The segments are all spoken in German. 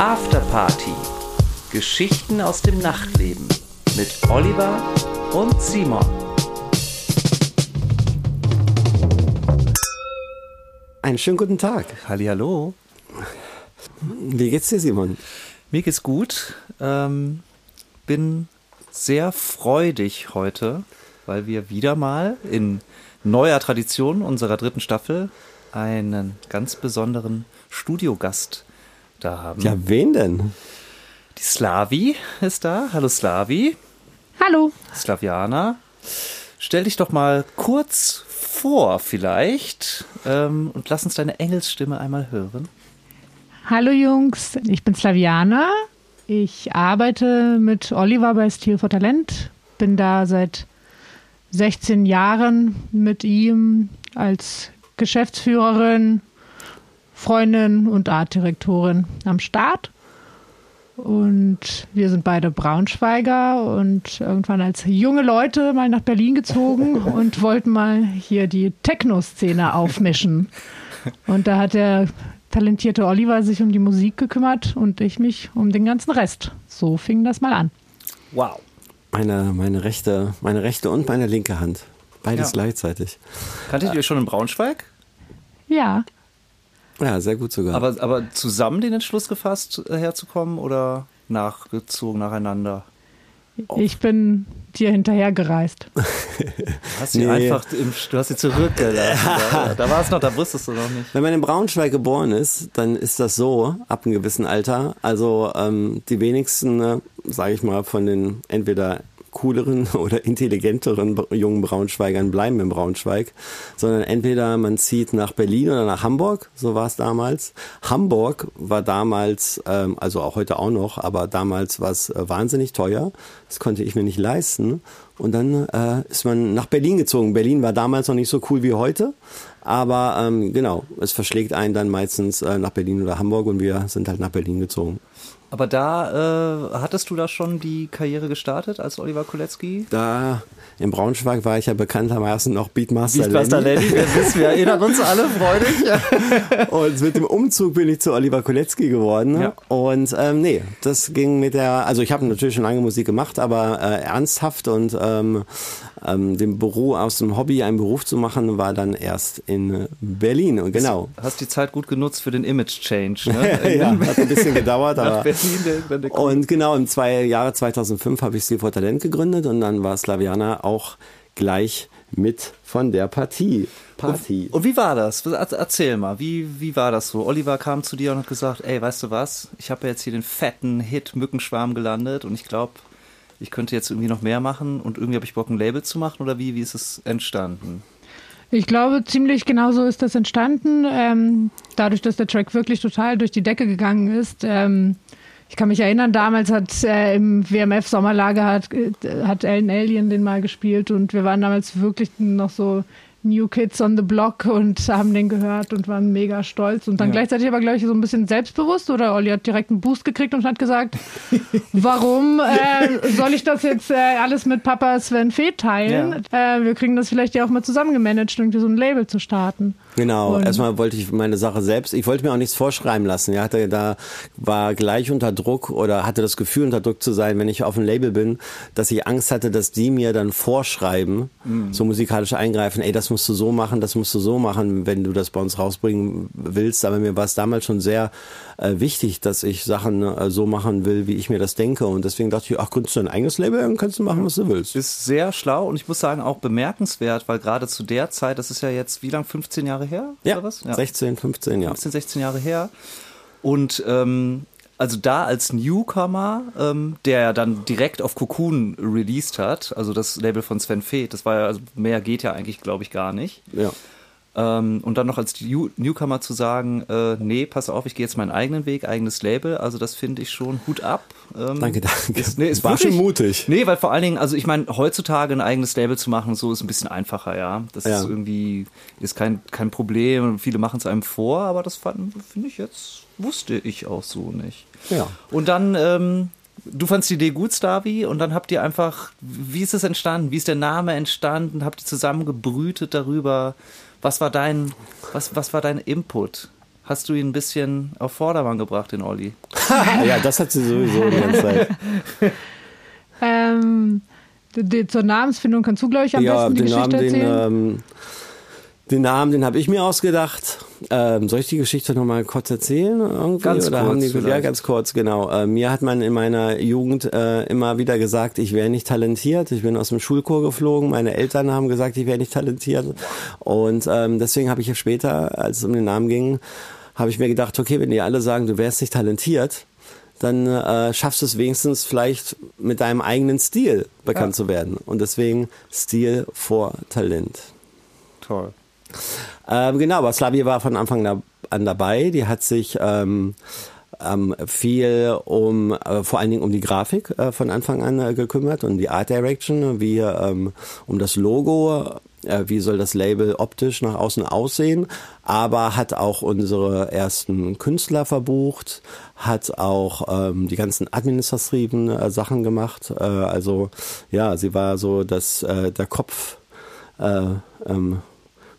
Afterparty. Geschichten aus dem Nachtleben mit Oliver und Simon. Einen schönen guten Tag. Hallo. Wie geht's dir, Simon? Mir geht's gut. Ähm, bin sehr freudig heute, weil wir wieder mal in neuer Tradition unserer dritten Staffel einen ganz besonderen Studiogast da haben. Ja, wen denn? Die Slavi ist da. Hallo Slavi. Hallo. Slaviana. Stell dich doch mal kurz vor vielleicht ähm, und lass uns deine Engelsstimme einmal hören. Hallo Jungs, ich bin Slaviana. Ich arbeite mit Oliver bei Steel for Talent. Bin da seit 16 Jahren mit ihm als Geschäftsführerin, Freundin und Artdirektorin am Start. Und wir sind beide Braunschweiger und irgendwann als junge Leute mal nach Berlin gezogen und wollten mal hier die Techno-Szene aufmischen. Und da hat der talentierte Oliver sich um die Musik gekümmert und ich mich um den ganzen Rest. So fing das mal an. Wow. Meine, meine, rechte, meine rechte und meine linke Hand. Beides Ja. gleichzeitig. Kanntet ihr euch schon in Braunschweig? Ja, Ja, sehr gut sogar. Aber, aber zusammen den Entschluss gefasst, äh, herzukommen oder nachgezogen nacheinander? ich bin dir hinterhergereist. Hast sie Nee. einfach im, du hast sie zurückgelassen. da da war es noch, da wusstest du noch nicht. Wenn man in Braunschweig geboren ist, dann ist das so, ab einem gewissen Alter. Also ähm, die wenigsten, sage ich mal, von den entweder cooleren oder intelligenteren jungen Braunschweigern bleiben in Braunschweig, sondern entweder man zieht nach Berlin oder nach Hamburg, so war es damals. Hamburg war damals, ähm, also auch heute auch noch, aber damals war es äh, wahnsinnig teuer. Das konnte ich mir nicht leisten. Und dann äh, ist man nach Berlin gezogen. Berlin war damals noch nicht so cool wie heute. Aber ähm, genau, es verschlägt einen dann meistens äh, nach Berlin oder Hamburg und wir sind halt nach Berlin gezogen. Aber da äh, hattest du da schon die Karriere gestartet als Oliver Kolecki? Da in Braunschweig war ich ja bekanntermaßen noch Beatmaster, Beatmaster Lenny. Lenny, wir wissen, wir erinnern uns alle freudig. Und mit dem Umzug bin ich zu Oliver Kolecki geworden. Ja. Und ähm, nee, das ging mit der, also ich habe natürlich schon lange Musik gemacht, aber äh, ernsthaft und ähm, ähm, den Beruf aus dem Hobby einen Beruf zu machen, war dann erst in Berlin. Und genau. Hast die Zeit gut genutzt für den Image-Change, ne? ja, hat ein bisschen gedauert, Nach aber Berlin, der, der Und genau, im zwei Jahre 2005 habe ich sie vor Talent gegründet und dann war Slaviana auch gleich mit von der Partie. Party. Und wie war das? Er- Erzähl mal, wie, wie war das so? Oliver kam zu dir und hat gesagt, ey, weißt du was? Ich habe ja jetzt hier den fetten Hit Mückenschwarm gelandet und ich glaube, ich könnte jetzt irgendwie noch mehr machen und irgendwie habe ich Bock, ein Label zu machen oder wie, wie ist es entstanden? Ich glaube, ziemlich genau so ist das entstanden. Ähm, dadurch, dass der Track wirklich total durch die Decke gegangen ist. Ähm, ich kann mich erinnern, damals hat äh, im WMF Sommerlager hat, äh, hat Ellen Alien den mal gespielt und wir waren damals wirklich noch so New Kids on the Block und haben den gehört und waren mega stolz und dann Ja. gleichzeitig aber, glaube ich, so ein bisschen selbstbewusst oder Olli hat direkt einen Boost gekriegt und hat gesagt, warum äh, soll ich das jetzt äh, alles mit Papa Sven Fee teilen? Äh, wir kriegen das vielleicht ja auch mal zusammen gemanagt, irgendwie so ein Label zu starten. Genau, Und- erstmal wollte ich meine Sache selbst, ich wollte mir auch nichts vorschreiben lassen. Er hatte da, war gleich unter Druck oder hatte das Gefühl unter Druck zu sein, wenn ich auf ein Label bin, dass ich Angst hatte, dass die mir dann vorschreiben, so musikalisch eingreifen, ey, das musst du so machen, das musst du so machen, wenn du das bei uns rausbringen willst. Aber mir war es damals schon sehr äh, wichtig, dass ich Sachen äh, so machen will, wie ich mir das denke. Und deswegen dachte ich, ach, gründest du ein eigenes Label, dann kannst du machen, was du willst. Ist sehr schlau und ich muss sagen auch bemerkenswert, weil gerade zu der Zeit, das ist ja jetzt wie lang, 15 Jahre her? Ja, Oder was? 16, 15, ja. 15, 16 Jahre her. Und ähm, also da als Newcomer, ähm, der ja dann direkt auf Cocoon released hat, also das Label von Sven Feth, das war ja, also mehr geht ja eigentlich, glaube ich, gar nicht. Ja. Ähm, und dann noch als New Newcomer zu sagen, äh, nee, pass auf, ich gehe jetzt meinen eigenen Weg, eigenes Label, also das finde ich schon Hut ab. Ähm, Danke, danke. Ist, nee, ist War wirklich, schon mutig. Nee, weil vor allen Dingen, also ich meine, heutzutage ein eigenes Label zu machen so ist ein bisschen einfacher, ja. Das Ja. ist irgendwie, ist kein, kein Problem viele machen es einem vor, aber das finde ich jetzt, wusste ich auch so nicht. Ja. Und dann, ähm, du fandst die Idee gut, Stavi, und dann habt ihr einfach, wie ist es entstanden? Wie ist der Name entstanden? Habt ihr zusammen gebrütet darüber? Was war dein, was, was war dein Input? hast du ihn ein bisschen auf Vordermann gebracht, den Olli. ja, das hat sie sowieso die ganze Zeit. ähm, die, die, zur Namensfindung kannst du, glaube ich, am ja, besten die den Geschichte Namen, erzählen. Den, ähm, den Namen, den habe ich mir ausgedacht. Ähm, soll ich die Geschichte noch mal kurz erzählen? Irgendwie? Ganz Oder kurz. Die, ja, ganz kurz, genau. Äh, mir hat man in meiner Jugend äh, immer wieder gesagt, ich wäre nicht talentiert. Ich bin aus dem Schulchor geflogen. Meine Eltern haben gesagt, ich wäre nicht talentiert. Und ähm, deswegen habe ich ja später, als es um den Namen ging, habe ich mir gedacht, okay, wenn die alle sagen, du wärst nicht talentiert, dann äh, schaffst du es wenigstens vielleicht mit deinem eigenen Stil bekannt ja. zu werden. Und deswegen Stil vor Talent. Toll. Ähm, genau, aber Slavia war von Anfang an dabei. Die hat sich ähm, ähm, viel um, äh, vor allen Dingen um die Grafik äh, von Anfang an äh, gekümmert und die Art Direction, wie ähm, um das Logo, äh, wie soll das Label optisch nach außen aussehen, aber hat auch unsere ersten Künstler verbucht, hat auch ähm, die ganzen administrativen äh, Sachen gemacht. Äh, also ja, sie war so das äh, der Kopf äh, ähm,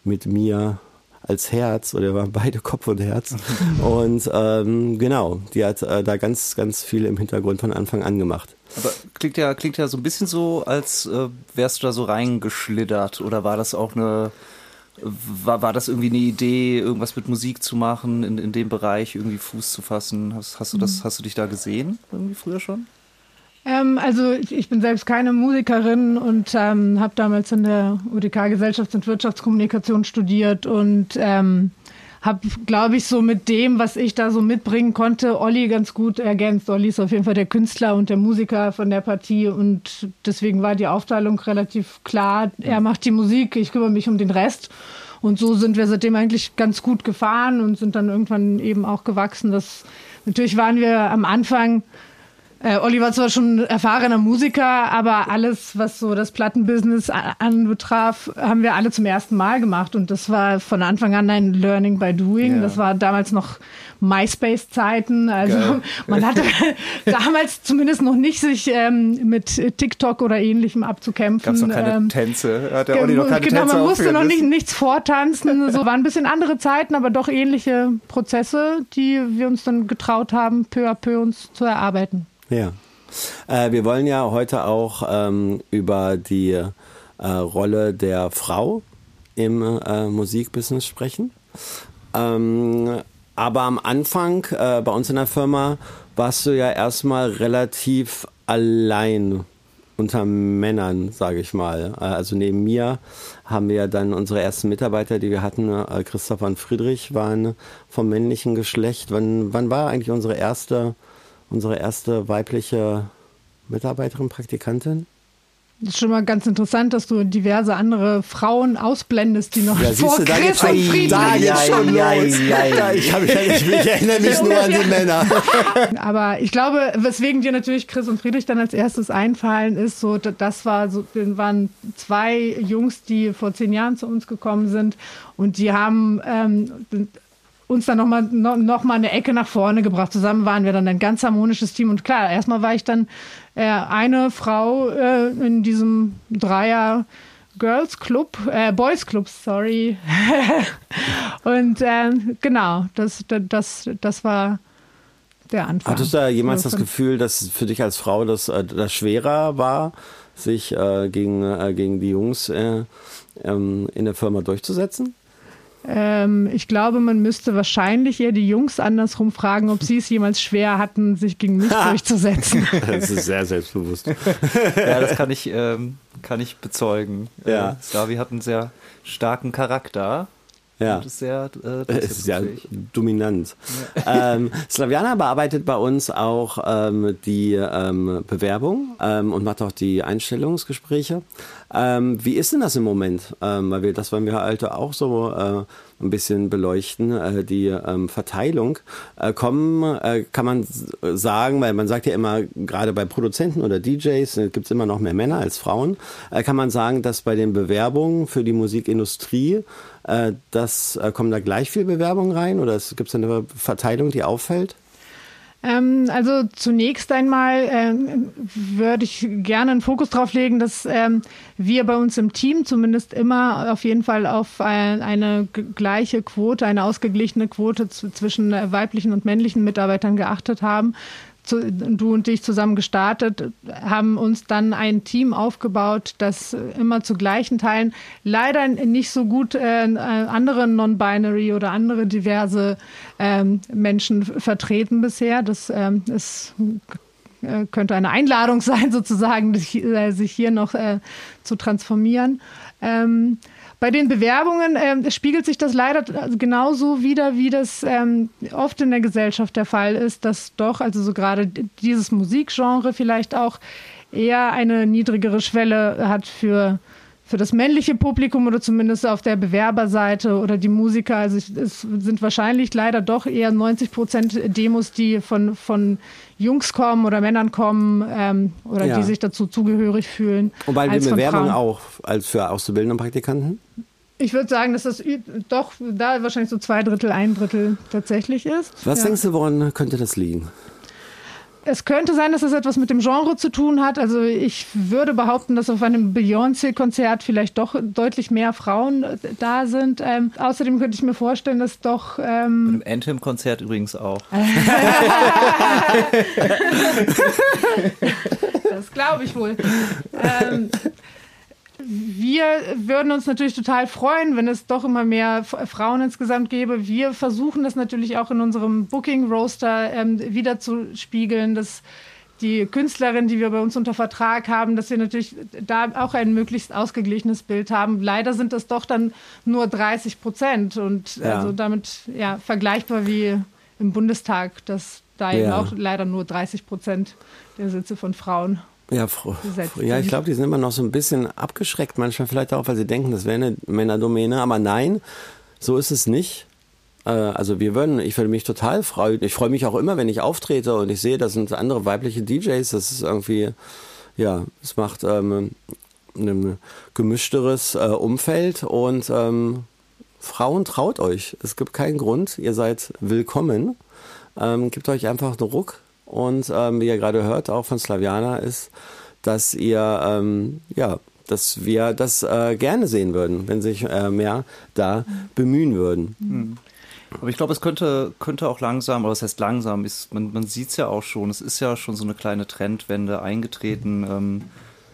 mit mir als Herz oder wir waren beide Kopf und Herz. und ähm, genau, die hat äh, da ganz, ganz viel im Hintergrund von Anfang an gemacht. Aber klingt ja, klingt ja so ein bisschen so, als äh, wärst du da so reingeschlittert oder war das auch eine war, war das irgendwie eine Idee, irgendwas mit Musik zu machen, in, in dem Bereich irgendwie Fuß zu fassen? Hast, hast du das, mhm. hast du dich da gesehen irgendwie früher schon? Ähm, also ich bin selbst keine Musikerin und ähm, habe damals in der UDK Gesellschafts- und Wirtschaftskommunikation studiert und ähm, habe, glaube ich, so mit dem, was ich da so mitbringen konnte, Olli ganz gut ergänzt. Olli ist auf jeden Fall der Künstler und der Musiker von der Partie und deswegen war die Aufteilung relativ klar. Er macht die Musik, ich kümmere mich um den Rest. Und so sind wir seitdem eigentlich ganz gut gefahren und sind dann irgendwann eben auch gewachsen. Das, natürlich waren wir am Anfang äh, Olli war zwar schon erfahrener Musiker, aber alles, was so das Plattenbusiness anbetraf, haben wir alle zum ersten Mal gemacht. Und das war von Anfang an ein Learning by Doing. Ja. Das war damals noch MySpace-Zeiten. Also Geil. man hatte damals zumindest noch nicht sich ähm, mit TikTok oder ähnlichem abzukämpfen. Gab es noch keine ähm, Tänze? Hat der Olli noch keine genau, Tänze man musste noch nicht, nichts vortanzen. So waren ein bisschen andere Zeiten, aber doch ähnliche Prozesse, die wir uns dann getraut haben, peu à peu uns zu erarbeiten. Ja. Äh, wir wollen ja heute auch ähm, über die äh, Rolle der Frau im äh, Musikbusiness sprechen. Ähm, aber am Anfang äh, bei uns in der Firma warst du ja erstmal relativ allein unter Männern, sage ich mal. Äh, also neben mir haben wir ja dann unsere ersten Mitarbeiter, die wir hatten, äh, Christoph und Friedrich, waren vom männlichen Geschlecht. Wann, wann war eigentlich unsere erste unsere erste weibliche Mitarbeiterin, Praktikantin. Das ist schon mal ganz interessant, dass du diverse andere Frauen ausblendest, die noch ja, vor du, Chris und Friedrich da geht's schon ja, los. Ja, ich, hab, ich, ich erinnere mich nur an die Männer. Aber ich glaube, weswegen dir natürlich Chris und Friedrich dann als erstes einfallen, ist so, das war so, waren zwei Jungs, die vor zehn Jahren zu uns gekommen sind und die haben ähm, uns dann nochmal noch, noch mal eine Ecke nach vorne gebracht. Zusammen waren wir dann ein ganz harmonisches Team. Und klar, erstmal war ich dann äh, eine Frau äh, in diesem Dreier Girls Club, äh, Boys Club, sorry. und äh, genau, das, das, das war der Anfang. Hattest du da jemals das Gefühl, dass für dich als Frau das, äh, das schwerer war, sich äh, gegen, äh, gegen die Jungs äh, ähm, in der Firma durchzusetzen? Ähm, ich glaube, man müsste wahrscheinlich eher die Jungs andersrum fragen, ob sie es jemals schwer hatten, sich gegen mich durchzusetzen. Das ist sehr selbstbewusst. ja, das kann ich, ähm, kann ich bezeugen. Ja. Äh, Slavi hat einen sehr starken Charakter. Ja. Und ist sehr, äh, ist ja dominant. Ja. Ähm, Slaviana bearbeitet bei uns auch ähm, die ähm, Bewerbung ähm, und macht auch die Einstellungsgespräche. Ähm, wie ist denn das im Moment? Ähm, weil wir, das wollen wir heute auch so äh, ein bisschen beleuchten, äh, die Verteilung. Äh, kommen, äh, kann man sagen, weil man sagt ja immer, gerade bei Produzenten oder DJs äh, gibt es immer noch mehr Männer als Frauen, kann man sagen, dass bei den Bewerbungen für die Musikindustrie, äh, das, äh, kommen da gleich viel Bewerbungen rein oder gibt es eine Verteilung, die auffällt? Ähm, also zunächst einmal ähm, würde ich gerne einen Fokus darauf legen, dass ähm, wir bei uns im Team zumindest immer auf jeden Fall auf ein, eine gleiche Quote, eine ausgeglichene Quote zwischen weiblichen und männlichen Mitarbeitern geachtet haben zu, du und ich zusammen gestartet, haben uns dann ein Team aufgebaut, das immer zu gleichen Teilen leider nicht so gut äh, andere Non-Binary oder andere diverse ähm, Menschen vertreten bisher. Das ähm, ist äh, könnte eine Einladung sein, sozusagen, äh, sich hier noch äh, zu transformieren. Ähm, bei den Bewerbungen äh, spiegelt sich das leider genauso wieder, wie das ähm, oft in der Gesellschaft der Fall ist, dass doch, also so gerade dieses Musikgenre vielleicht auch eher eine niedrigere Schwelle hat für für das männliche Publikum oder zumindest auf der Bewerberseite oder die Musiker. Also es sind wahrscheinlich leider doch eher 90 Prozent Demos, die von, von Jungs kommen oder Männern kommen ähm, oder ja. die sich dazu zugehörig fühlen. Und bei den Bewerbungen auch als für Auszubildende und Praktikanten? Ich würde sagen, dass das doch da wahrscheinlich so zwei Drittel, ein Drittel tatsächlich ist. Was ja. denkst du, woran könnte das liegen? Es könnte sein, dass es etwas mit dem Genre zu tun hat. Also ich würde behaupten, dass auf einem Beyoncé-Konzert vielleicht doch deutlich mehr Frauen da sind. Ähm, außerdem könnte ich mir vorstellen, dass doch... Ähm Bei einem Anthem-Konzert übrigens auch. das glaube ich wohl. Ähm, wir würden uns natürlich total freuen, wenn es doch immer mehr Frauen insgesamt gäbe. Wir versuchen das natürlich auch in unserem Booking-Roster ähm, wieder zu spiegeln, dass die Künstlerin, die wir bei uns unter Vertrag haben, dass wir natürlich da auch ein möglichst ausgeglichenes Bild haben. Leider sind das doch dann nur 30 Prozent und ja. also damit ja vergleichbar wie im Bundestag, dass da ja. eben auch leider nur 30 Prozent der Sitze von Frauen ja, ja ich glaube, die sind immer noch so ein bisschen abgeschreckt, manchmal vielleicht auch, weil sie denken, das wäre eine Männerdomäne, aber nein, so ist es nicht. Äh, also wir würden, ich würde mich total freuen. Ich freue mich auch immer, wenn ich auftrete und ich sehe, das sind andere weibliche DJs. Das ist irgendwie, ja, es macht ähm, ein gemischteres äh, Umfeld und ähm, Frauen traut euch. Es gibt keinen Grund. Ihr seid willkommen. Ähm, gebt euch einfach einen Ruck und ähm, wie ihr gerade hört, auch von Slaviana, ist, dass ihr, ähm, ja, dass wir das äh, gerne sehen würden, wenn sich äh, mehr da bemühen würden. Mhm. Aber ich glaube, es könnte, könnte auch langsam, oder das heißt langsam, ist, man, man sieht es ja auch schon, es ist ja schon so eine kleine Trendwende eingetreten. Ähm,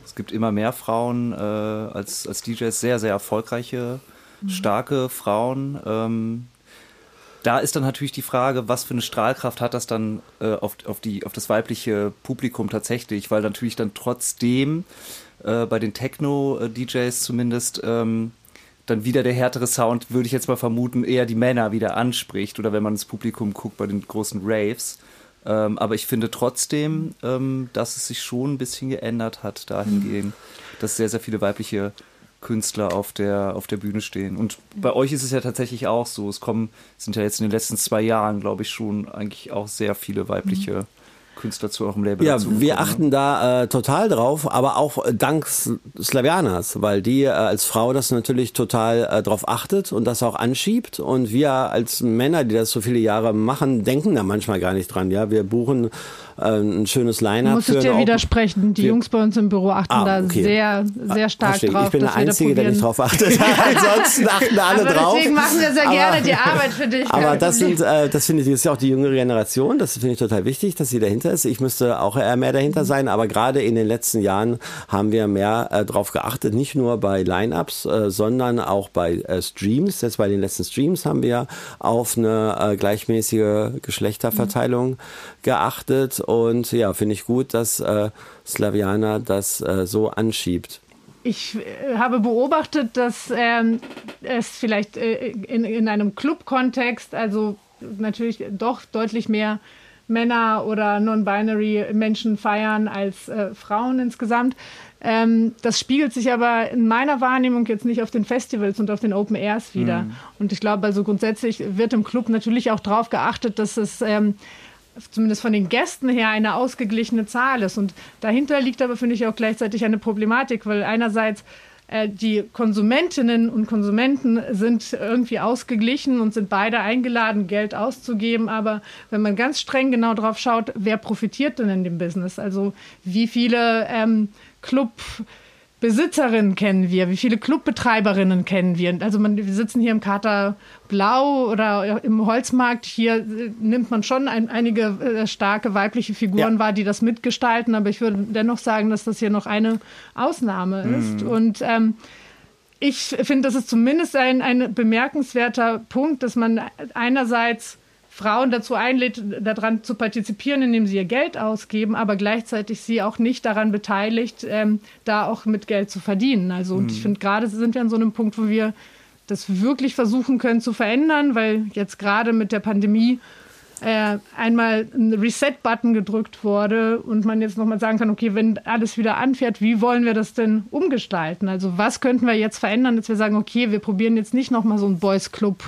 es gibt immer mehr Frauen äh, als, als DJs, sehr, sehr erfolgreiche, mhm. starke Frauen. Ähm, da ist dann natürlich die Frage, was für eine Strahlkraft hat das dann äh, auf, auf, die, auf das weibliche Publikum tatsächlich, weil natürlich dann trotzdem äh, bei den Techno-DJs zumindest ähm, dann wieder der härtere Sound, würde ich jetzt mal vermuten, eher die Männer wieder anspricht oder wenn man ins Publikum guckt bei den großen Raves. Ähm, aber ich finde trotzdem, ähm, dass es sich schon ein bisschen geändert hat dahingehend, dass sehr, sehr viele weibliche Künstler auf der, auf der Bühne stehen. Und bei euch ist es ja tatsächlich auch so. Es kommen, sind ja jetzt in den letzten zwei Jahren, glaube ich, schon eigentlich auch sehr viele weibliche Künstler zu eurem Label Ja, dazu wir achten ne? da äh, total drauf, aber auch äh, dank Slavianas, weil die äh, als Frau das natürlich total äh, drauf achtet und das auch anschiebt. Und wir als Männer, die das so viele Jahre machen, denken da manchmal gar nicht dran. Ja, wir buchen ein schönes Line-Up. Muss ich dir widersprechen. Die Jungs bei uns im Büro achten ah, okay. da sehr, sehr stark Verstehe. drauf. Ich bin der Einzige, der nicht drauf achtet. Ansonsten achten alle aber drauf. Deswegen machen wir sehr gerne die Arbeit für dich. Aber das sind, äh, das finde ich, das ist ja auch die jüngere Generation. Das finde ich total wichtig, dass sie dahinter ist. Ich müsste auch eher mehr dahinter sein. Aber gerade in den letzten Jahren haben wir mehr äh, drauf geachtet. Nicht nur bei Line-Ups, äh, sondern auch bei äh, Streams. Jetzt bei den letzten Streams haben wir auf eine äh, gleichmäßige Geschlechterverteilung mhm. geachtet und ja, finde ich gut, dass äh, Slaviana das äh, so anschiebt. Ich äh, habe beobachtet, dass ähm, es vielleicht äh, in, in einem Club-Kontext, also natürlich doch deutlich mehr Männer oder non-binary Menschen feiern als äh, Frauen insgesamt. Ähm, das spiegelt sich aber in meiner Wahrnehmung jetzt nicht auf den Festivals und auf den Open Airs wieder. Mhm. Und ich glaube, also grundsätzlich wird im Club natürlich auch darauf geachtet, dass es ähm, zumindest von den Gästen her eine ausgeglichene Zahl ist. Und dahinter liegt aber, finde ich, auch gleichzeitig eine Problematik, weil einerseits äh, die Konsumentinnen und Konsumenten sind irgendwie ausgeglichen und sind beide eingeladen, Geld auszugeben. Aber wenn man ganz streng genau drauf schaut, wer profitiert denn in dem Business? Also wie viele ähm, Club Besitzerinnen kennen wir, wie viele Clubbetreiberinnen kennen wir. Also man, wir sitzen hier im Kater Blau oder im Holzmarkt. Hier äh, nimmt man schon ein, einige äh, starke weibliche Figuren ja. wahr, die das mitgestalten. Aber ich würde dennoch sagen, dass das hier noch eine Ausnahme mhm. ist. Und ähm, ich finde, das ist zumindest ein, ein bemerkenswerter Punkt, dass man einerseits Frauen dazu einlädt, daran zu partizipieren, indem sie ihr Geld ausgeben, aber gleichzeitig sie auch nicht daran beteiligt, ähm, da auch mit Geld zu verdienen. Also und ich mhm. finde, gerade sind wir an so einem Punkt, wo wir das wirklich versuchen können zu verändern, weil jetzt gerade mit der Pandemie äh, einmal ein Reset-Button gedrückt wurde und man jetzt nochmal sagen kann, okay, wenn alles wieder anfährt, wie wollen wir das denn umgestalten? Also was könnten wir jetzt verändern, dass wir sagen, okay, wir probieren jetzt nicht nochmal so einen Boys-Club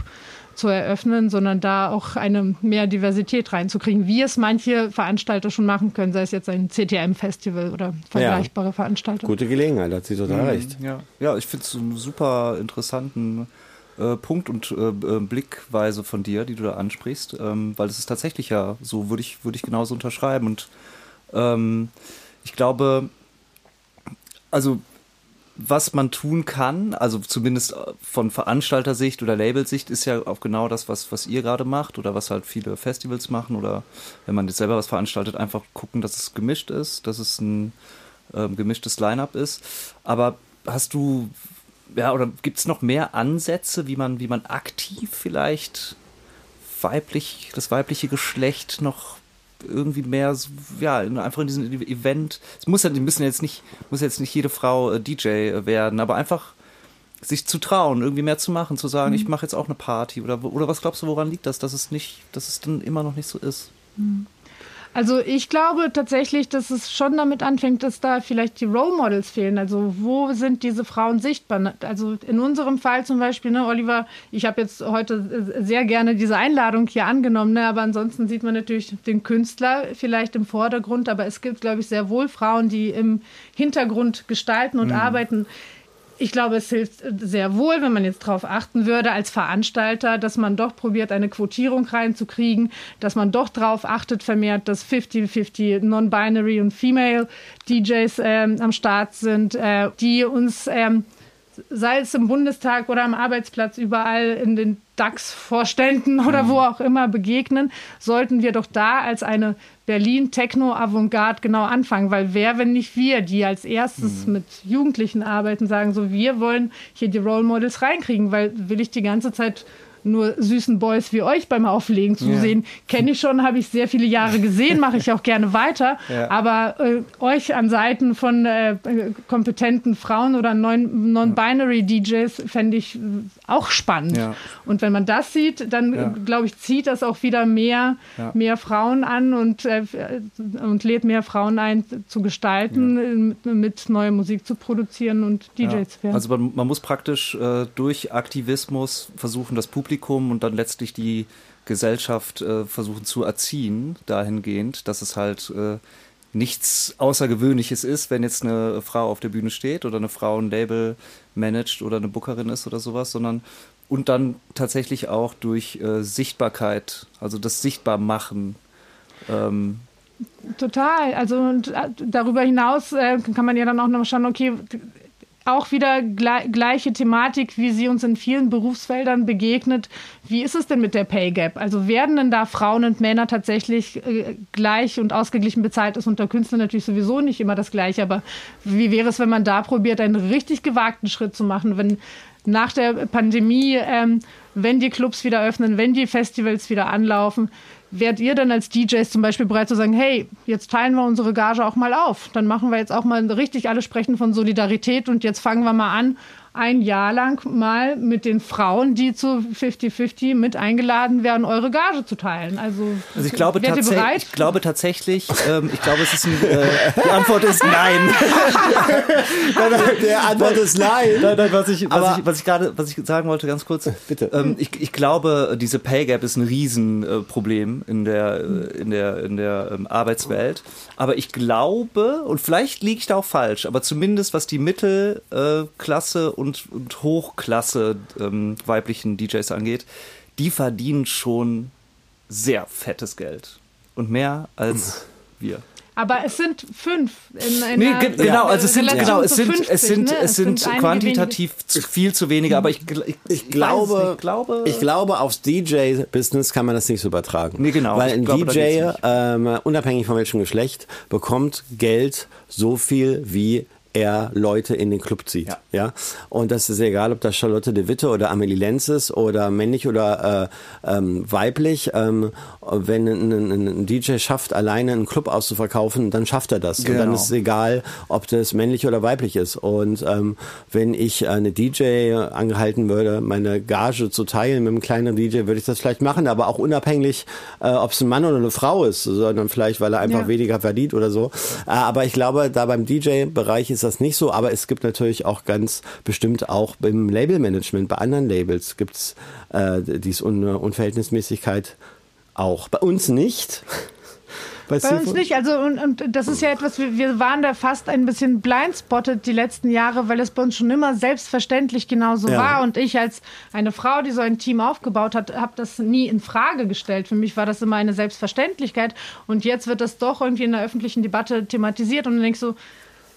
zu eröffnen, sondern da auch eine mehr Diversität reinzukriegen, wie es manche Veranstalter schon machen können, sei es jetzt ein CTM-Festival oder vergleichbare ja. Veranstalter. Gute Gelegenheit, hat sie total mhm, recht. Ja, ja ich finde es einen super interessanten äh, Punkt und äh, äh, Blickweise von dir, die du da ansprichst, ähm, weil es ist tatsächlich ja so, würde ich, würde ich genauso unterschreiben. Und ähm, ich glaube, also was man tun kann, also zumindest von Veranstaltersicht oder Labelsicht, ist ja auch genau das, was, was ihr gerade macht oder was halt viele Festivals machen oder wenn man jetzt selber was veranstaltet, einfach gucken, dass es gemischt ist, dass es ein ähm, gemischtes Line-up ist. Aber hast du, ja, oder gibt es noch mehr Ansätze, wie man, wie man aktiv vielleicht weiblich, das weibliche Geschlecht noch irgendwie mehr, ja, einfach in diesem Event. Es muss ja, die müssen jetzt nicht, muss jetzt nicht jede Frau äh, DJ werden, aber einfach sich zu trauen, irgendwie mehr zu machen, zu sagen, mhm. ich mache jetzt auch eine Party oder oder was glaubst du, woran liegt das, dass es nicht, dass es dann immer noch nicht so ist? Mhm. Also ich glaube tatsächlich, dass es schon damit anfängt, dass da vielleicht die Role Models fehlen. Also wo sind diese Frauen sichtbar? Also in unserem Fall zum Beispiel, ne, Oliver, ich habe jetzt heute sehr gerne diese Einladung hier angenommen, ne, aber ansonsten sieht man natürlich den Künstler vielleicht im Vordergrund, aber es gibt, glaube ich, sehr wohl Frauen, die im Hintergrund gestalten und mhm. arbeiten ich glaube, es hilft sehr wohl, wenn man jetzt darauf achten würde als Veranstalter, dass man doch probiert, eine Quotierung reinzukriegen, dass man doch darauf achtet vermehrt, dass 50-50 Non-Binary und Female DJs ähm, am Start sind, äh, die uns ähm, sei es im Bundestag oder am Arbeitsplatz, überall in den DAX-Vorständen oder wo mhm. auch immer begegnen, sollten wir doch da als eine Berlin-Techno-Avantgarde genau anfangen. Weil wer, wenn nicht wir, die als erstes mhm. mit Jugendlichen arbeiten, sagen so, wir wollen hier die Role Models reinkriegen, weil will ich die ganze Zeit nur süßen Boys wie euch beim Auflegen zu ja. sehen, kenne ich schon, habe ich sehr viele Jahre gesehen, mache ich auch gerne weiter. Ja. Aber äh, euch an Seiten von äh, kompetenten Frauen oder Non-Binary DJs fände ich äh, auch spannend. Ja. Und wenn man das sieht, dann glaube ich, zieht das auch wieder mehr, mehr Frauen an und, äh, und lädt mehr Frauen ein, zu gestalten, mit, mit neuer Musik zu produzieren und DJ zu werden. Also man, man muss praktisch äh, durch Aktivismus versuchen, das Publikum Publikum und dann letztlich die Gesellschaft äh, versuchen zu erziehen, dahingehend, dass es halt äh, nichts Außergewöhnliches ist, wenn jetzt eine Frau auf der Bühne steht oder eine Frau ein Label managt oder eine Bookerin ist oder sowas, sondern und dann tatsächlich auch durch äh, Sichtbarkeit, also das Sichtbarmachen. Ähm, Total. Also äh, darüber hinaus äh, kann man ja dann auch noch schauen, okay, auch wieder gleiche Thematik, wie sie uns in vielen Berufsfeldern begegnet. Wie ist es denn mit der Pay Gap? Also werden denn da Frauen und Männer tatsächlich äh, gleich und ausgeglichen bezahlt? Ist unter Künstlern natürlich sowieso nicht immer das Gleiche, aber wie wäre es, wenn man da probiert, einen richtig gewagten Schritt zu machen, wenn nach der Pandemie, ähm, wenn die Clubs wieder öffnen, wenn die Festivals wieder anlaufen, Wärt ihr dann als DJs zum Beispiel bereit zu sagen, hey, jetzt teilen wir unsere Gage auch mal auf. Dann machen wir jetzt auch mal richtig, alle sprechen von Solidarität und jetzt fangen wir mal an, ein Jahr lang mal mit den Frauen, die zu 50-50 mit eingeladen werden, eure Gage zu teilen. Also, Also ich glaube, wärt ihr tatsächlich, bereit? ich glaube tatsächlich, ähm, ich glaube, es ist ein, äh, die Antwort ist nein. Der Antwort ist nein. Nein, nein, was ich, was ich, was ich gerade, was ich sagen wollte, ganz kurz. Bitte. Ähm, ich, ich glaube, diese Pay Gap ist ein Riesenproblem äh, Problem in der, äh, in der, in der ähm, Arbeitswelt. Aber ich glaube, und vielleicht liege ich da auch falsch, aber zumindest was die Mittelklasse und, und Hochklasse ähm, weiblichen DJs angeht, die verdienen schon sehr fettes Geld. Und mehr als wir. Aber es sind fünf. In, in Nee, einer ge genau, also es sind, genau, es sind, 50, es sind, ne? es sind einige quantitativ zu, viel zu wenige, aber ich, ich, Ich glaube, es nicht, glaube, ich glaube, aufs DJ-Business kann man das nicht so übertragen. Nee, genau. Weil Ich ein glaube, DJ, ähm, unabhängig von welchem Geschlecht, bekommt Geld so viel, wie er Leute in den Club zieht. Ja. Ja. Und das ist egal, ob das Charlotte de Witte oder Amelie Lenz ist oder männlich oder äh, ähm, weiblich. Ähm, wenn ein, ein, DJ schafft, alleine einen Club auszuverkaufen, dann schafft er das. Und dann Genau. ist es egal, ob das männlich oder weiblich ist. Und ähm, wenn ich eine DJ angehalten würde, meine Gage zu teilen mit einem kleinen DJ, würde ich das vielleicht machen, aber auch unabhängig, äh, ob es ein Mann oder eine Frau ist, sondern vielleicht, weil er einfach Ja. weniger verdient oder so. Äh, aber ich glaube, da beim DJ-Bereich ist das nicht so, aber es gibt natürlich auch ganz bestimmt auch beim Labelmanagement, bei anderen Labels gibt es äh, diese Un Unverhältnismäßigkeit auch. Bei uns nicht. Bei Steve- uns nicht. Also, und, und das ist ja etwas, wir, wir waren da fast ein bisschen blindspotted die letzten Jahre, weil es bei uns schon immer selbstverständlich genauso Ja. war. Und ich als eine Frau, die so ein Team aufgebaut hat, habe das nie in Frage gestellt. Für mich war das immer eine Selbstverständlichkeit. Und jetzt wird das doch irgendwie in der öffentlichen Debatte thematisiert. Und dann denkst du,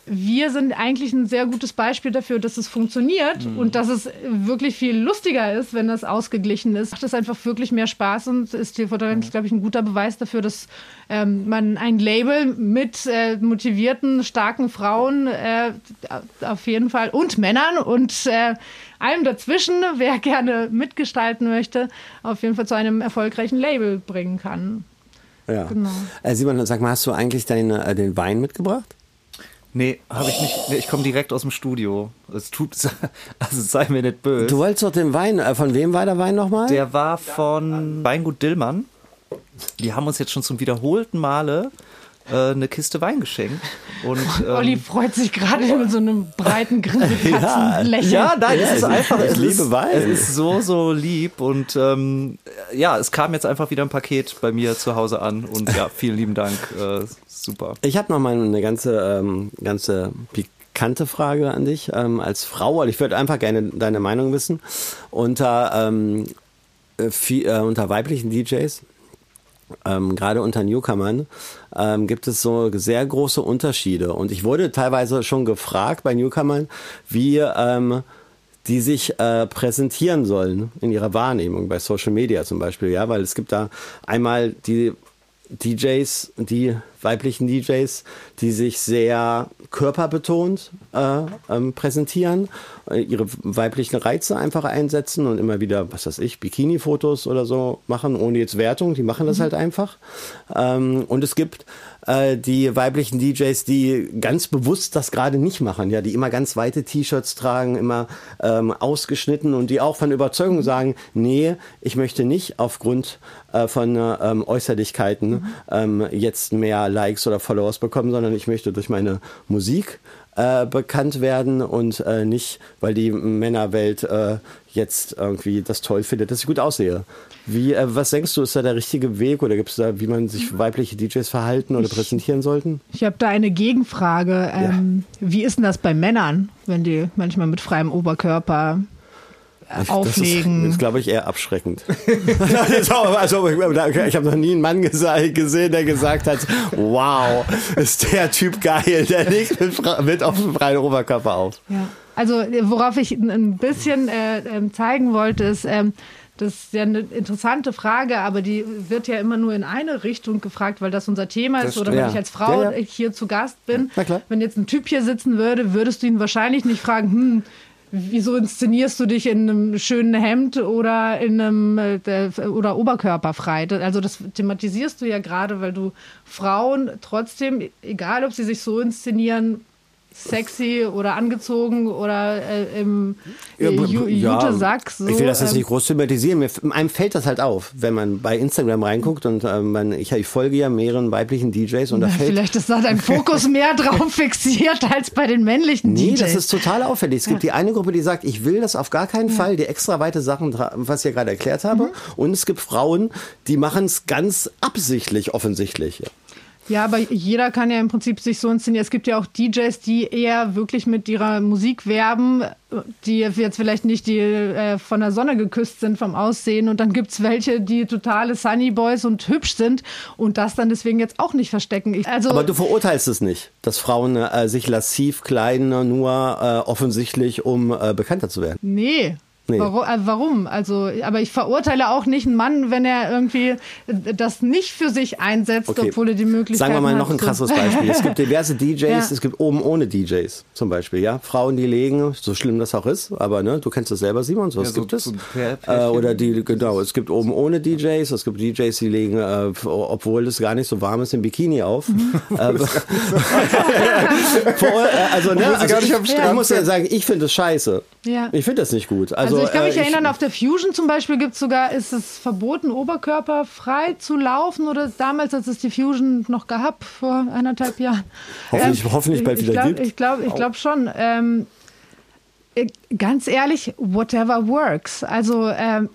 wir sind eigentlich ein sehr gutes Beispiel dafür, dass es funktioniert Mhm. und dass es wirklich viel lustiger ist, wenn das ausgeglichen ist. Macht es einfach wirklich mehr Spaß und ist hier ist, glaube ich, ein guter Beweis dafür, dass ähm, man ein Label mit äh, motivierten, starken Frauen äh, auf jeden Fall und Männern und äh, allem dazwischen, wer gerne mitgestalten möchte, auf jeden Fall zu einem erfolgreichen Label bringen kann. Ja. Genau. Äh, Simon, sag mal, hast du eigentlich deine, äh, den Wein mitgebracht? Nee, habe ich nicht. Nee, ich komme direkt aus dem Studio. Es tut, also sei mir nicht böse. Du wolltest doch den Wein, äh, von wem war der Wein nochmal? Der war von Weingut Dillmann. Die haben uns jetzt schon zum wiederholten Male äh, eine Kiste Wein geschenkt. Und, ähm, Olli freut sich gerade mit so einem breiten Grinsekatzenlächeln. Ja, nein, Ja, es ist einfach. ich es liebe ist, Wein. Es ist so, so lieb und ähm, ja, es kam jetzt einfach wieder ein Paket bei mir zu Hause an und ja, vielen lieben Dank. Äh, super. Ich habe noch mal eine ganze, ähm, ganze pikante Frage an dich ähm, als Frau. weil Ich würde einfach gerne deine Meinung wissen. Unter, ähm, äh, vi- äh, unter weiblichen DJs, ähm, gerade unter Newcomern, ähm, gibt es so sehr große Unterschiede. Und ich wurde teilweise schon gefragt bei Newcomern, wie ähm, die sich äh, präsentieren sollen in ihrer Wahrnehmung, bei Social Media zum Beispiel, ja, weil es gibt da einmal die DJs, die weiblichen DJs, die sich sehr körperbetont äh, ähm, präsentieren, äh, ihre weiblichen Reize einfach einsetzen und immer wieder, was weiß ich, Bikini-Fotos oder so machen, ohne jetzt Wertung, die machen das halt einfach. Ähm, und es gibt äh, die weiblichen DJs, die ganz bewusst das gerade nicht machen, ja, die immer ganz weite T-Shirts tragen, immer ähm, ausgeschnitten und die auch von Überzeugung sagen, nee, ich möchte nicht aufgrund äh, von äh, ähm, Äußerlichkeiten ähm, jetzt mehr Likes oder Followers bekommen, sondern ich möchte durch meine Musik äh, bekannt werden und äh, nicht, weil die Männerwelt äh, jetzt irgendwie das toll findet, dass ich gut aussehe. Wie, äh, was denkst du, ist da der richtige Weg oder gibt es da, wie man sich weibliche DJs verhalten oder präsentieren sollten? Ich habe da eine Gegenfrage. Ähm, Wie ist denn das bei Männern, wenn die manchmal mit freiem Oberkörper auflegen? Das ist, glaube ich, eher abschreckend. also, ich habe noch nie einen Mann gesehen, der gesagt hat, wow, ist der Typ geil, der legt mit, mit auf dem freien Oberkörper auf. Ja. Also worauf ich ein bisschen äh, ähm, zeigen wollte, ist, ähm, das ist ja eine interessante Frage, aber die wird ja immer nur in eine Richtung gefragt, weil das unser Thema ist oder wenn Ja. ich als Frau Ja, ja. hier zu Gast bin. Wenn jetzt ein Typ hier sitzen würde, würdest du ihn wahrscheinlich nicht fragen, hm, wieso inszenierst du dich in einem schönen Hemd oder in einem äh, der- oder oberkörperfrei? Also das thematisierst du ja gerade, weil du Frauen trotzdem, egal ob sie sich so inszenieren, sexy oder angezogen oder äh, im äh, Ju Jute-Sack. So, ich will das jetzt ähm, nicht groß thematisieren. Mir, einem fällt das halt auf, wenn man bei Instagram reinguckt und äh, man, ich, ich folge ja mehreren weiblichen DJs und da fällt Vielleicht ist da dein Fokus mehr drauf fixiert als bei den männlichen Nee, DJs. das ist total auffällig. Es gibt die eine Gruppe, die sagt, ich will das auf gar keinen Fall, die extra weite Sachen, was ich ja gerade erklärt habe. Mhm. Und es gibt Frauen, die machen es ganz absichtlich, offensichtlich. Ja, aber jeder kann ja im Prinzip sich so inszenieren. Es gibt ja auch DJs, die eher wirklich mit ihrer Musik werben, die jetzt vielleicht nicht die äh, von der Sonne geküsst sind vom Aussehen. Und dann gibt's welche, die totale Sunny Boys und hübsch sind und das dann deswegen jetzt auch nicht verstecken. Ich, also, Aber du verurteilst es nicht, dass Frauen äh, sich lassiv kleiden, nur äh, offensichtlich, um äh, bekannter zu werden. Nee. Nee. Warum, äh, warum? Also, aber ich verurteile auch nicht einen Mann, wenn er irgendwie äh, das nicht für sich einsetzt, obwohl er die Möglichkeit Sagen wir mal hat. noch ein krasses Beispiel. Es gibt diverse DJs, Ja. es gibt oben ohne DJs zum Beispiel, ja. Frauen, die legen, so schlimm das auch ist, aber ne, du kennst das selber, Simon, sowas Ja, so- gibt es. äh, oder die, genau, es gibt oben ohne DJs, es gibt DJs, die legen, äh, obwohl es gar nicht so warm ist, im Bikini auf. Mhm. Äh, Vor- äh, also, ne, also ich, ich muss ja sagen, ich finde es scheiße. Ja. Ich finde das nicht gut. Also, Also, ich kann mich äh, erinnern, auf der Fusion zum Beispiel gibt es sogar, ist es verboten, oberkörperfrei zu laufen oder damals, als es die Fusion noch gab, vor eineinhalb Jahren. Hoffentlich- hoffentlich bald ich wieder glaub, gibt. Ich glaube ich glaub schon. Ähm, äh, ganz ehrlich, whatever works. Also ähm,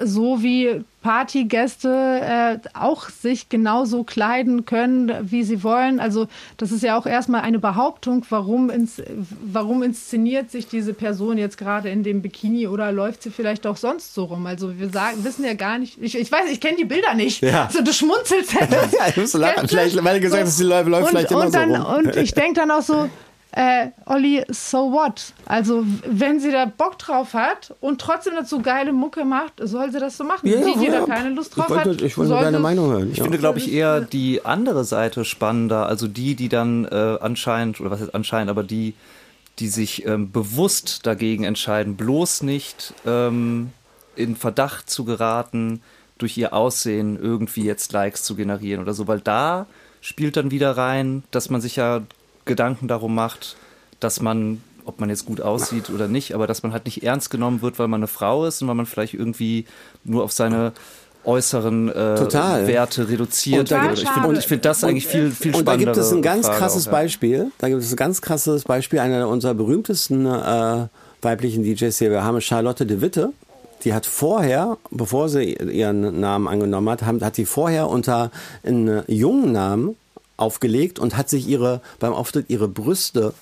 so wie Partygäste äh, auch sich genauso kleiden können, wie sie wollen. Also das ist ja auch erstmal eine Behauptung, warum, ins, warum inszeniert sich diese Person jetzt gerade in dem Bikini oder läuft sie vielleicht auch sonst so rum. Also wir sagen, wissen ja gar nicht, ich, ich weiß, ich kenne die Bilder nicht. Ja. Also du schmunzelst. Ja, ich muss lachen. Vielleicht, weil du gesagt hast, die läuft und, vielleicht immer und so dann, rum. Und ich denke dann auch so, äh, Olli, so what? Also, wenn sie da Bock drauf hat und trotzdem dazu geile Mucke macht, soll sie das so machen. Ja, die, die ja. da keine Lust drauf ich wollte, hat, ich wollte deine Meinung hören. Ich ja. finde, glaube ich, eher die andere Seite spannender. Also die, die dann äh, anscheinend, oder was heißt anscheinend, aber die, die sich ähm, bewusst dagegen entscheiden, bloß nicht ähm, in Verdacht zu geraten, durch ihr Aussehen irgendwie jetzt Likes zu generieren oder so. Weil da spielt dann wieder rein, dass man sich ja Gedanken darum macht, dass man, ob man jetzt gut aussieht oder nicht, aber dass man halt nicht ernst genommen wird, weil man eine Frau ist und weil man vielleicht irgendwie nur auf seine äußeren äh, Total. Werte reduziert Und Ich finde find das eigentlich viel, viel Und da spannender. gibt es ein ganz krasses Beispiel. Da gibt es ein ganz krasses Beispiel. Einer unserer berühmtesten äh, weiblichen DJs hier, wir haben Charlotte de Witte. Die hat vorher, bevor sie ihren Namen angenommen hat, hat sie vorher unter einen jungen Namen aufgelegt und hat sich ihre beim Auftritt ihre Brüste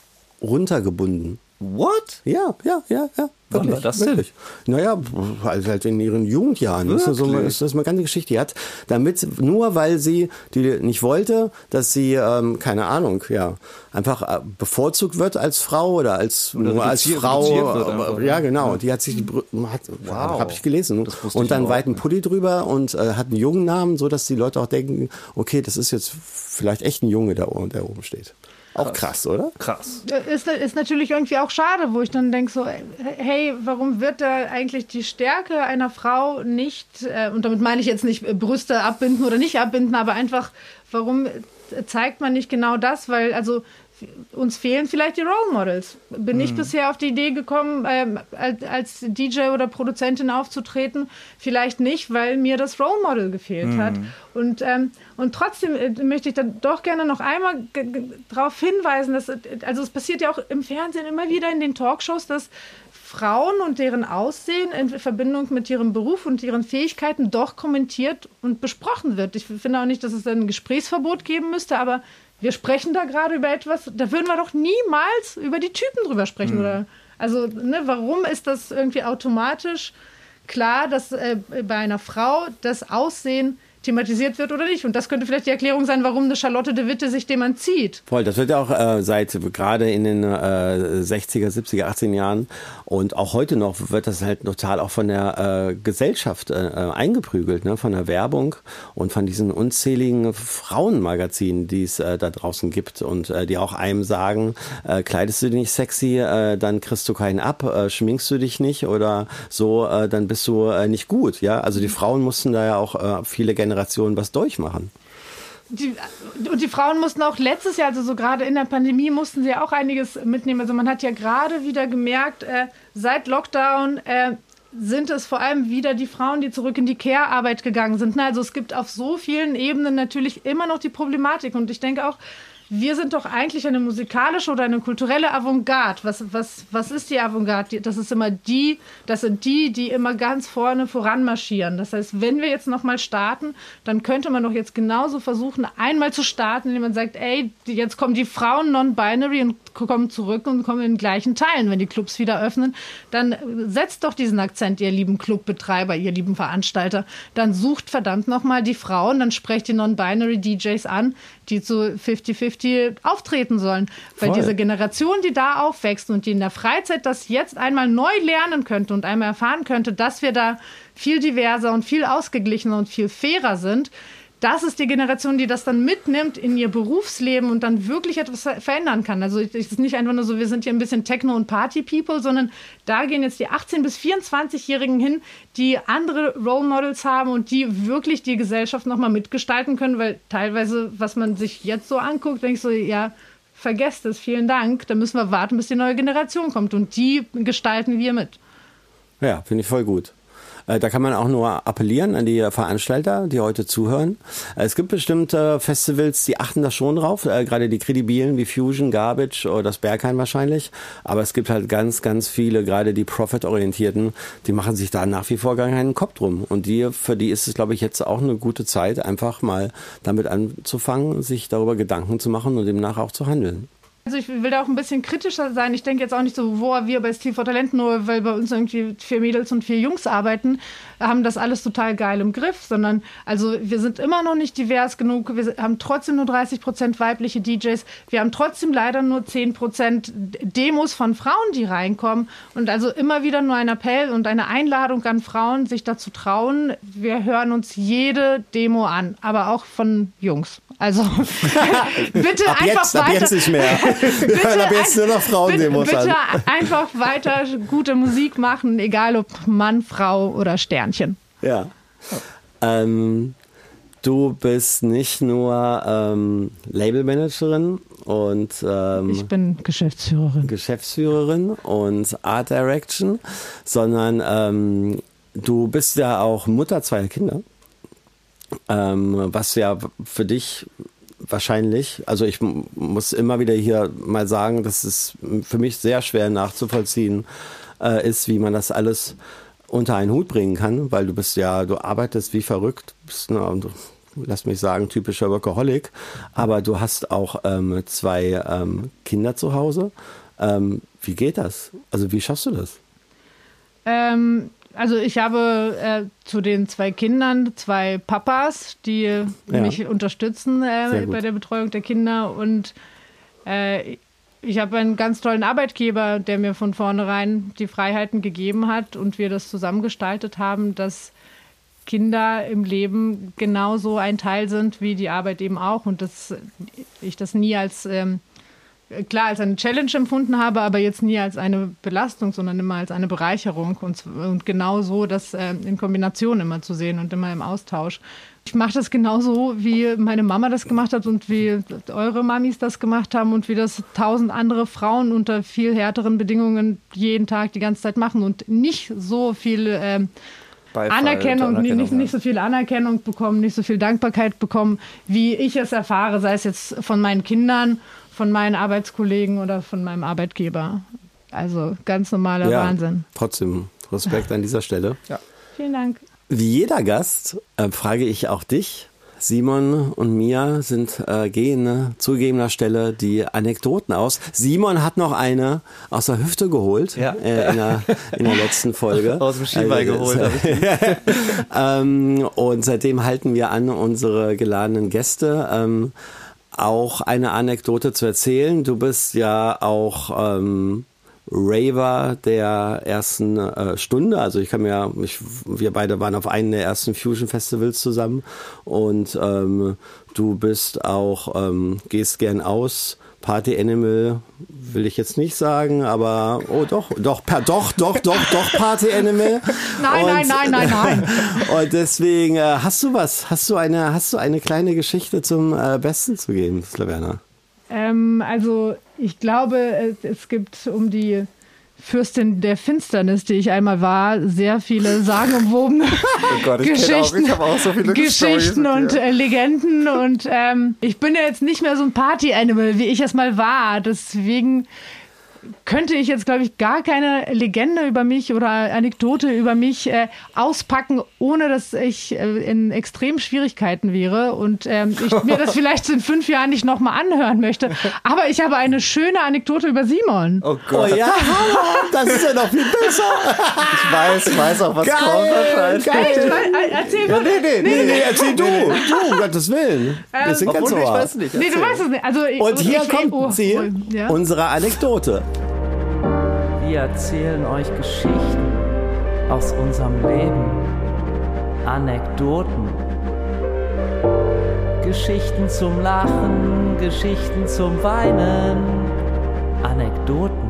runtergebunden. What? Ja, ja, ja, ja. Wann Wirklich, war das denn? wirklich. Naja, also halt in ihren Jugendjahren. Das ist, so, ist das eine ganze Geschichte. Die hat damit, nur weil sie die nicht wollte, dass sie, ähm, keine Ahnung, ja, einfach äh, bevorzugt wird als Frau oder als, Oder nur als Frau. einfach, ja, genau. Die hat sich, hat, Wow. habe ich gelesen. Und dann weiten. Pulli drüber und äh, hat einen jungen Namen, so dass die Leute auch denken, okay, das ist jetzt vielleicht echt ein Junge, der, oben- der oben steht. Auch krass, oder? Krass. Ist, ist natürlich irgendwie auch schade, wo ich dann denke so, hey, warum wird da eigentlich die Stärke einer Frau nicht, äh, und damit meine ich jetzt nicht äh, Brüste abbinden oder nicht abbinden, aber einfach, warum zeigt man nicht genau das? Weil, also uns fehlen vielleicht die Role Models. Bin ich bisher auf die Idee gekommen, ähm, als, DJ oder Produzentin aufzutreten? Vielleicht nicht, weil mir das Role Model gefehlt hat. Und, ähm, und trotzdem äh, möchte ich dann doch gerne noch einmal darauf hinweisen, dass, äh, also es passiert ja auch im Fernsehen immer wieder in den Talkshows, dass Frauen und deren Aussehen in Verbindung mit ihrem Beruf und ihren Fähigkeiten doch kommentiert und besprochen wird. Ich finde auch nicht, dass es ein Gesprächsverbot geben müsste, aber wir sprechen da gerade über etwas, da würden wir doch niemals über die Typen drüber sprechen. Oder, also, ne, warum ist das irgendwie automatisch klar, dass äh, bei einer Frau das Aussehen thematisiert wird oder nicht? Und das könnte vielleicht die Erklärung sein, warum eine Charlotte de Witte sich dem entzieht. Voll, das wird ja auch äh, seit gerade in den äh, 60er, 70er, 18 Jahren und auch heute noch wird das halt total auch von der äh, Gesellschaft äh, eingeprügelt, ne? von der Werbung und von diesen unzähligen Frauenmagazinen, die es äh, da draußen gibt und äh, die auch einem sagen, äh, kleidest du dich nicht sexy, äh, dann kriegst du keinen ab, äh, schminkst du dich nicht oder so, äh, dann bist du äh, nicht gut. Ja, also die Frauen mussten da ja auch äh, viele Generationen was durchmachen. die, und die Frauen mussten auch letztes Jahr, also so gerade in der Pandemie, mussten sie auch einiges mitnehmen. Also man hat ja gerade wieder gemerkt, äh, seit Lockdown äh, sind es vor allem wieder die Frauen, die zurück in die Care-Arbeit gegangen sind. Also es gibt auf so vielen Ebenen natürlich immer noch die Problematik. Und ich denke auch, wir sind doch eigentlich eine musikalische oder eine kulturelle Avantgarde. Was, was, was ist die Avantgarde? Das ist immer die, das sind die, die immer ganz vorne voranmarschieren. Das heißt, wenn wir jetzt nochmal starten, dann könnte man doch jetzt genauso versuchen, einmal zu starten, indem man sagt, ey, jetzt kommen die Frauen non-binary und kommen zurück und kommen in gleichen Teilen. Wenn die Clubs wieder öffnen, dann setzt doch diesen Akzent, ihr lieben Clubbetreiber, ihr lieben Veranstalter. Dann sucht verdammt nochmal die Frauen, dann sprecht die non-binary DJs an, die zu 50-50 auftreten sollen. Weil Voll. diese Generation, die da aufwächst und die in der Freizeit das jetzt einmal neu lernen könnte und einmal erfahren könnte, dass wir da viel diverser und viel ausgeglichener und viel fairer sind, das ist die Generation, die das dann mitnimmt in ihr Berufsleben und dann wirklich etwas verändern kann. Also es ist nicht einfach nur so, wir sind hier ein bisschen Techno- und Party-People, sondern da gehen jetzt die 18- bis 24-Jährigen hin, die andere Role Models haben und die wirklich die Gesellschaft nochmal mitgestalten können, weil teilweise, was man sich jetzt so anguckt, denke ich so, ja, vergesst es, vielen Dank, da müssen wir warten, bis die neue Generation kommt und die gestalten wir mit. Ja, finde ich voll gut. Äh, da kann man auch nur appellieren an die Veranstalter, die heute zuhören. Äh, es gibt bestimmte Festivals, die achten da schon drauf, äh, gerade die kredibilen wie Fusion, Garbage oder das Berghain wahrscheinlich. Aber es gibt halt ganz, ganz viele, gerade die Profit-orientierten, die machen sich da nach wie vor gar keinen Kopf drum. Und die, für die ist es, glaube ich, jetzt auch eine gute Zeit, einfach mal damit anzufangen, sich darüber Gedanken zu machen und demnach auch zu handeln. Also ich will da auch ein bisschen kritischer sein. Ich denke jetzt auch nicht so, wo wir bei Steel for Talent nur, weil bei uns irgendwie vier Mädels und vier Jungs arbeiten, haben das alles total geil im Griff, sondern also wir sind immer noch nicht divers genug. Wir haben trotzdem nur 30 Prozent weibliche DJs. Wir haben trotzdem leider nur 10 Prozent Demos von Frauen, die reinkommen. Und also immer wieder nur ein Appell und eine Einladung an Frauen, sich dazu trauen. Wir hören uns jede Demo an, aber auch von Jungs. Also bitte ab einfach jetzt, weiter. Ab jetzt nicht mehr. Wir hören ab jetzt nur noch Frauendemos bitte, bitte an. einfach weiter gute Musik machen, egal ob Mann, Frau oder Sternchen. Ja. Ähm, du bist nicht nur ähm, Labelmanagerin und ähm, ich bin Geschäftsführerin. Geschäftsführerin und Art Direction, sondern ähm, du bist ja auch Mutter zweier Kinder ähm, was ja für dich wahrscheinlich, also ich muss immer wieder hier mal sagen, dass es für mich sehr schwer nachzuvollziehen äh, ist, wie man das alles unter einen Hut bringen kann, weil du bist ja, du arbeitest wie verrückt, bist, na, lass mich sagen, typischer Workaholic, aber du hast auch ähm, zwei ähm, Kinder zu Hause. Ähm, wie geht das? Also wie schaffst du das? Ähm, also ich habe äh, zu den zwei Kindern zwei Papas, die ja. mich unterstützen äh, bei der Betreuung der Kinder und äh, ich habe einen ganz tollen Arbeitgeber, der mir von vornherein die Freiheiten gegeben hat und wir das zusammengestaltet haben, dass Kinder im Leben genauso ein Teil sind wie die Arbeit eben auch und dass ich das nie als ähm, klar als eine Challenge empfunden habe, aber jetzt nie als eine Belastung, sondern immer als eine Bereicherung und, und genau so das äh, in Kombination immer zu sehen und immer im Austausch. Ich mache das genauso, wie meine Mama das gemacht hat und wie eure Mamis das gemacht haben und wie das tausend andere Frauen unter viel härteren Bedingungen jeden Tag die ganze Zeit machen und nicht so viel äh, Anerkennung, Anerkennung nicht, nicht so viel Anerkennung bekommen, nicht so viel Dankbarkeit bekommen, wie ich es erfahre, sei es jetzt von meinen Kindern von meinen Arbeitskollegen oder von meinem Arbeitgeber. Also ganz normaler ja, Wahnsinn. Trotzdem Respekt an dieser Stelle. Ja. Vielen Dank. Wie jeder Gast äh, frage ich auch dich. Simon und mir sind äh, gehen zugegebener Stelle die Anekdoten aus. Simon hat noch eine aus der Hüfte geholt ja. äh, in, der, in, der, letzten Folge. Aus dem Skibein also, geholt. ähm, und seitdem halten wir an unsere geladenen Gäste. Ähm, auch eine Anekdote zu erzählen. Du bist ja auch ähm, Raver der ersten äh, Stunde. Also ich kann mir, ich, wir beide waren auf einem der ersten Fusion Festivals zusammen und ähm, du bist auch, ähm, gehst gern aus, Party Animal will ich jetzt nicht sagen, aber oh doch, doch, per, doch, doch, doch, doch Party Animal. Nein, und, nein, nein, nein, nein. Und deswegen äh, hast du was? Hast du eine, hast du eine kleine Geschichte zum äh, Besten zu geben, Slaverna? Ähm, also ich glaube, es, es gibt um die Fürstin der Finsternis, die ich einmal war, sehr viele sagenumwobene Oh Gott, ich Geschichten, auch so viele Geschichten und äh, Legenden und ähm, ich bin ja jetzt nicht mehr so ein Party-Animal, wie ich es mal war. Deswegen könnte ich jetzt, glaube ich, gar keine Legende über mich oder Anekdote über mich äh, auspacken, ohne dass ich äh, in extremen Schwierigkeiten wäre und ähm, ich mir das vielleicht in fünf Jahren nicht nochmal anhören möchte. Aber ich habe eine schöne Anekdote über Simon. Oh Oh Gott, ja, Hammer, das ist ja noch viel besser. ich weiß, weiß auch, was Geil, kommt wahrscheinlich. geil. Äh, Erzähl Ja, mal. nee, nee, Nee, nee, nee, erzähl du. Du, um Gottes Willen. Wir sind ganz Obwohl, ich weiß nicht. Nee, du erzähl. weißt es nicht. Also, Und hier ich- kommt oh, sie, oh, ja. unsere Anekdote. Wir erzählen euch Geschichten aus unserem Leben. Anekdoten. Geschichten zum Lachen, Geschichten zum Weinen. Anekdoten.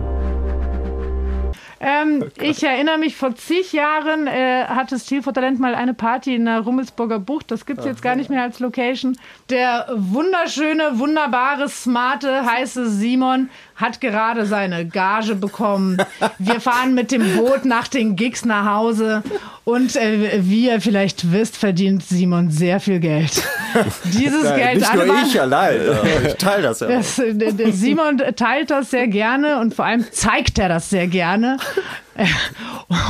Ähm, ich erinnere mich, vor zig Jahren äh, hatte Steel for Talent mal eine Party in der Rummelsburger Bucht. Das gibt es jetzt gar nicht mehr als Location. Der wunderschöne, wunderbare, smarte, heiße Simon hat gerade seine Gage bekommen. Wir fahren mit dem Boot nach den Gigs nach Hause. Und äh, wie ihr vielleicht wisst, verdient Simon sehr viel Geld. Dieses Nein, Geld nicht nur ich allein. Ich teile das ja. das, äh, Simon teilt das sehr gerne und vor allem zeigt er das sehr gerne, äh,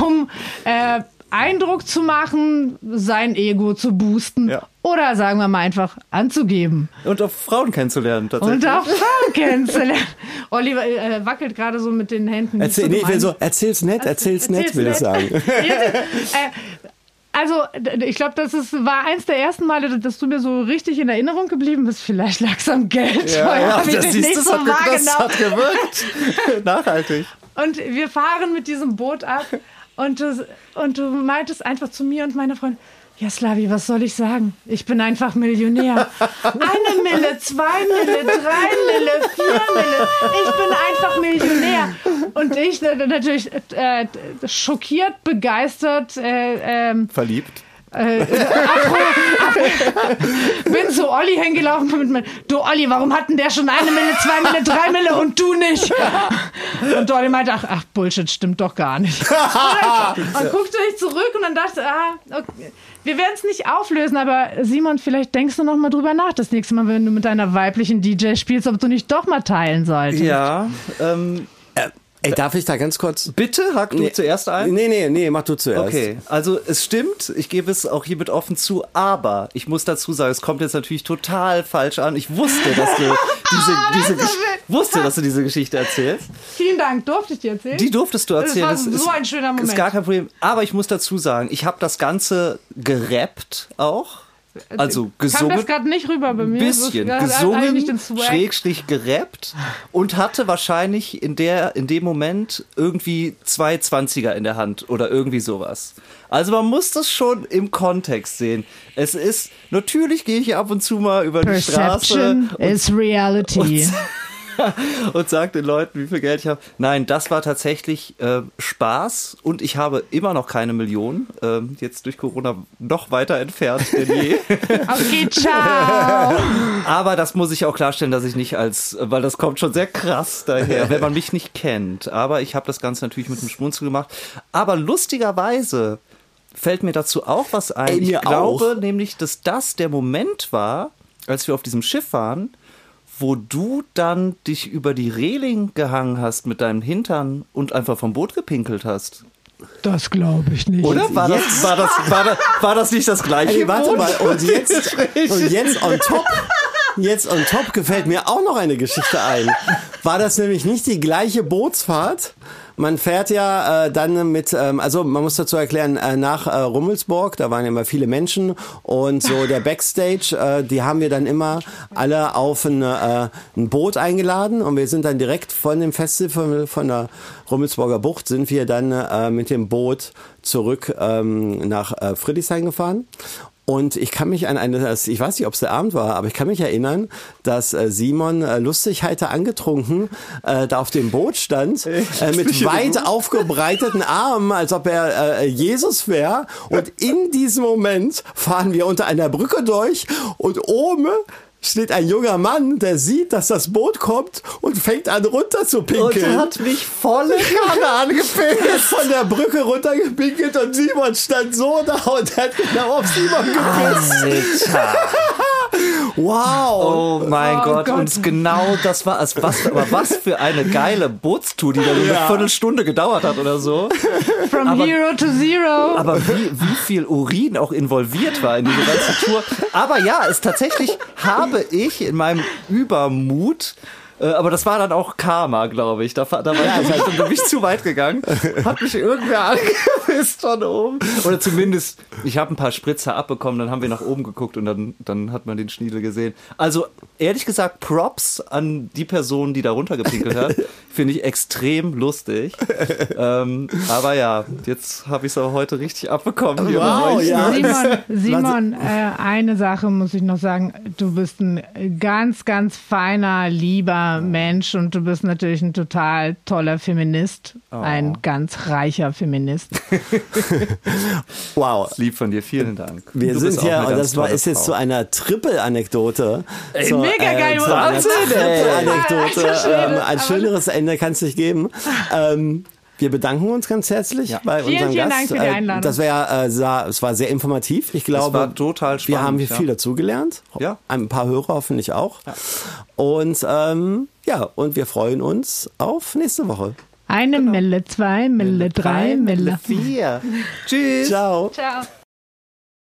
um äh, Eindruck zu machen, sein Ego zu boosten Ja. oder sagen wir mal einfach anzugeben Und auf Frauen kennenzulernen, tatsächlich. und auch Frauen kennenzulernen. Oliver äh, wackelt gerade so mit den Händen. Erzähl, nee, ich will so, erzähl's nett, erzähl's nett, will ich Erzähl's sagen. äh, also, ich glaube, das ist, war eins der ersten Male, dass du mir so richtig in Erinnerung geblieben bist. Vielleicht lag es am Geld. Ja, ja, das, siehst, nicht du, so das, hat, das hat gewirkt. Nachhaltig. Und wir fahren mit diesem Boot ab und du, und du meintest einfach zu mir und meiner Freundin, ja Slavi, was soll ich sagen? Ich bin einfach Millionär. Eine Mille, zwei Mille, drei Mille, vier Mille. Ich bin einfach Millionär. Und ich äh, natürlich äh, schockiert, begeistert, äh, ähm, Verliebt. Äh, bin zu Olli hingelaufen mit meinem, du Olli, warum hatten der schon eine Mille, zwei Mille, drei Mille und du nicht? Und Olli meinte, ach, ach Bullshit, stimmt doch gar nicht. Und, dann, und guckte ich zurück und dann dachte, ah, okay. wir werden es nicht auflösen, aber Simon, vielleicht denkst du noch mal drüber nach, das nächste Mal, wenn du mit deiner weiblichen DJ spielst, ob du nicht doch mal teilen solltest. Ja, ähm, Ey, darf ich da ganz kurz? bitte hack du zuerst ein. Nee, nee, nee, mach du zuerst. Okay, also es stimmt, ich gebe es auch hiermit offen zu, aber ich muss dazu sagen, es kommt jetzt natürlich total falsch an. Ich wusste, dass du diese, diese Das ist wusste, dass du diese Geschichte erzählst. Vielen Dank, durfte ich dir erzählen? Die durftest du erzählen. Das war so ein schöner Moment. Ist gar kein Problem. Aber ich muss dazu sagen, ich habe das Ganze gerappt auch. Also Kam gesungen. das gerade nicht rüber bei mir? bisschen den gesungen, schrägstrich gerappt und hatte wahrscheinlich in der in dem Moment irgendwie zwei Zwanziger in der Hand oder irgendwie sowas. Also man muss das schon im Kontext sehen. Es ist natürlich gehe ich ab und zu mal über die Straße Perception is reality. und sage den Leuten, wie viel Geld ich habe. Nein, das war tatsächlich äh, Spaß und ich habe immer noch keine Millionen. Ähm, jetzt durch Corona noch weiter entfernt denn je. Okay, ciao. Aber das muss ich auch klarstellen, dass ich nicht als, weil das kommt schon sehr krass daher, wenn man mich nicht kennt. Aber ich habe das Ganze natürlich mit einem Schmunzel gemacht. Aber lustigerweise fällt mir dazu auch was ein. Ey, ich glaube auch. nämlich, dass das der Moment war, als wir auf diesem Schiff waren, wo du dann dich über die Reling gehangen hast mit deinem Hintern und einfach vom Boot gepinkelt hast. Das glaube ich nicht. Oder? War das, war, das, war, das, war das nicht das gleiche? Ey, warte mal, und jetzt, und jetzt on top, jetzt on top gefällt mir auch noch eine Geschichte ein. War das nämlich nicht die gleiche Bootsfahrt? Man fährt ja äh, dann mit, ähm, also man muss dazu erklären, äh, nach äh, Rummelsburg, da waren ja immer viele Menschen und so der Backstage, äh, die haben wir dann immer alle auf ein, äh, ein Boot eingeladen und wir sind dann direkt von dem Festival von der Rummelsburger Bucht sind wir dann äh, mit dem Boot zurück ähm, nach äh, Friedrichshain gefahren. Und ich kann mich an eine, ich weiß nicht, ob es der Abend war, aber ich kann mich erinnern, dass äh, Simon äh, lustig heiter angetrunken äh, da auf dem Boot stand, äh, mit weit aufgebreiteten Armen, als ob er äh, Jesus wäre. Und in diesem Moment fahren wir unter einer Brücke durch und oben steht ein junger Mann, der sieht, dass das Boot kommt und fängt an runter zu pinkeln. Und hat mich volle Kanne angepisst. von der Brücke runtergepinkelt und Simon stand so da und hat genau auf Simon gepisst. Wow. Oh mein Oh Gott. Gott. Und genau das war es. Was, aber was für eine geile Bootstour, die dann Ja. eine Viertelstunde gedauert hat oder so. From Aber- Hero to Zero. Aber wie, wie viel Urin auch involviert war in diese ganze Tour. Aber ja, es tatsächlich habe ich in meinem Übermut äh, aber das war dann auch Karma, glaube ich. Da, da war ich halt dann bin ich zu weit gegangen. Hat mich irgendwer angepisst von oben. Oder zumindest, ich habe ein paar Spritzer abbekommen, dann haben wir nach oben geguckt und dann, dann hat man den Schniedel gesehen. Also ehrlich gesagt, Props an die Person, die da runtergepinkelt hat. Finde ich extrem lustig. ähm, aber ja, jetzt habe ich es auch heute richtig abbekommen. Wow, ja. Simon, Simon äh, eine Sache muss ich noch sagen. Du bist ein ganz, ganz feiner, lieber Mensch und du bist natürlich ein total toller Feminist. Ein ganz reicher Feminist. Wow. Lieb von dir, vielen Dank. Wir Du sind ja, und das war, ist jetzt Frau. zu einer Triple-Anekdote. Mega geil, zu einer. Triple-Anekdote. Ähm, ein schöneres Ende kann es nicht geben. Ähm, wir bedanken uns ganz herzlich Ja. bei Vielen, unserem vielen Gast. Dank für die Äh, Einladung. Das war, äh, sah, es war sehr informativ. Ich glaube, war total wir spannend, haben hier ja. viel dazugelernt. Ja. Ein paar Hörer hoffentlich auch. Und ähm, ja, und wir freuen uns auf nächste Woche. Eine Mille, zwei Mille, drei Mille. vier. Tschüss. Ciao. Ciao.